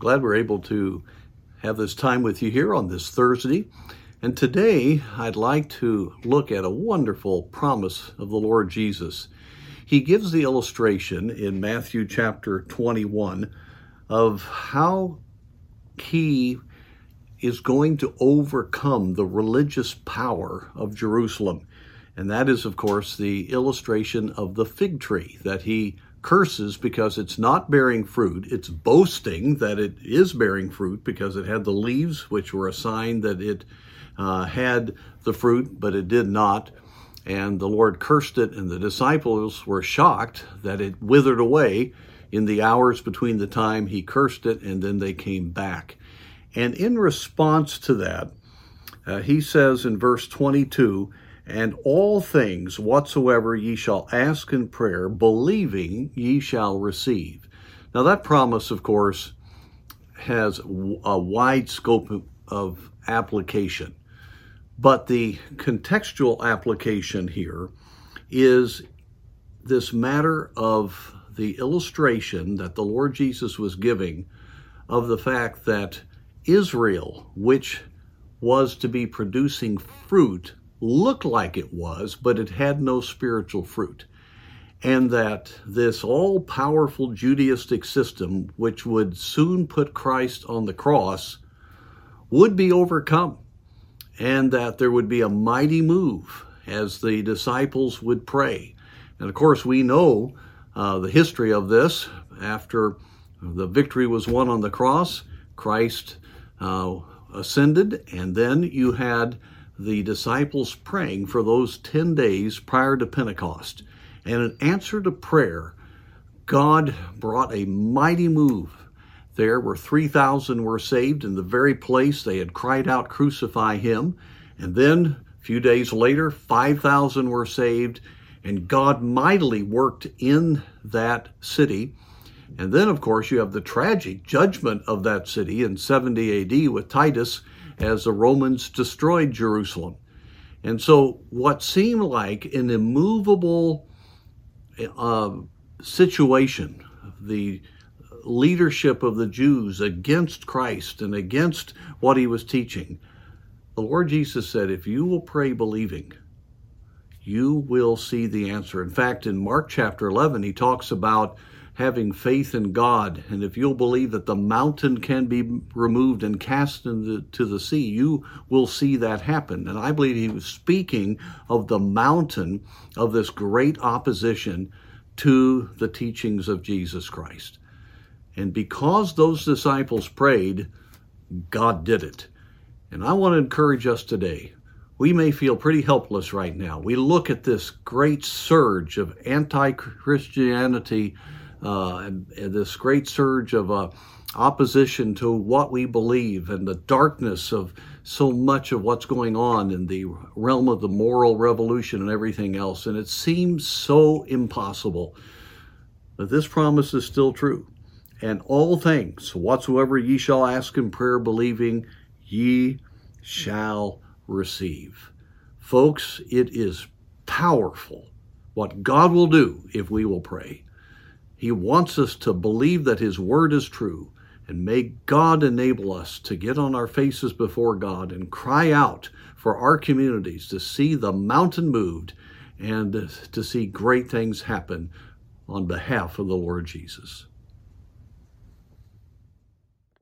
Glad we're able to have this time with you here on this Thursday. And today I'd like to look at a wonderful promise of the Lord Jesus. He gives the illustration in Matthew chapter 21 of how he is going to overcome the religious power of Jerusalem. And that is, of course, the illustration of the fig tree that he curses because it's not bearing fruit. It's boasting that it is bearing fruit because it had the leaves, which were a sign that it uh, had the fruit, but it did not. And the Lord cursed it, and the disciples were shocked that it withered away in the hours between the time he cursed it and then they came back. And in response to that, uh, he says in verse 22 and all things whatsoever ye shall ask in prayer, believing ye shall receive. Now, that promise, of course, has a wide scope of application. But the contextual application here is this matter of the illustration that the Lord Jesus was giving of the fact that Israel, which was to be producing fruit looked like it was, but it had no spiritual fruit. And that this all powerful Judaistic system, which would soon put Christ on the cross, would be overcome. And that there would be a mighty move as the disciples would pray. And of course, we know uh, the history of this. After the victory was won on the cross, Christ uh, ascended, and then you had the disciples praying for those 10 days prior to Pentecost. And in answer to prayer, God brought a mighty move there were 3,000 were saved in the very place they had cried out, Crucify him. And then a few days later, 5,000 were saved, and God mightily worked in that city. And then, of course, you have the tragic judgment of that city in 70 AD with Titus as the Romans destroyed Jerusalem. And so, what seemed like an immovable uh, situation, the leadership of the Jews against Christ and against what he was teaching, the Lord Jesus said, If you will pray believing, you will see the answer. In fact, in Mark chapter 11, he talks about having faith in God. And if you'll believe that the mountain can be removed and cast into the, sea, you will see that happen. And I believe he was speaking of the mountain of this great opposition to the teachings of Jesus Christ. And because those disciples prayed, God did it. And I want to encourage us today. We may feel pretty helpless right now. We look at this great surge of anti Christianity and, and, this great surge of uh, opposition to what we believe and the darkness of so much of what's going on in the realm of the moral revolution and everything else. And it seems so impossible. But this promise is still true. And all things whatsoever ye shall ask in prayer, believing, ye shall receive. Folks, it is powerful what God will do if we will pray. He wants us to believe that His Word is true. And may God enable us to get on our faces before God and cry out for our communities to see the mountain moved and to see great things happen on behalf of the Lord Jesus.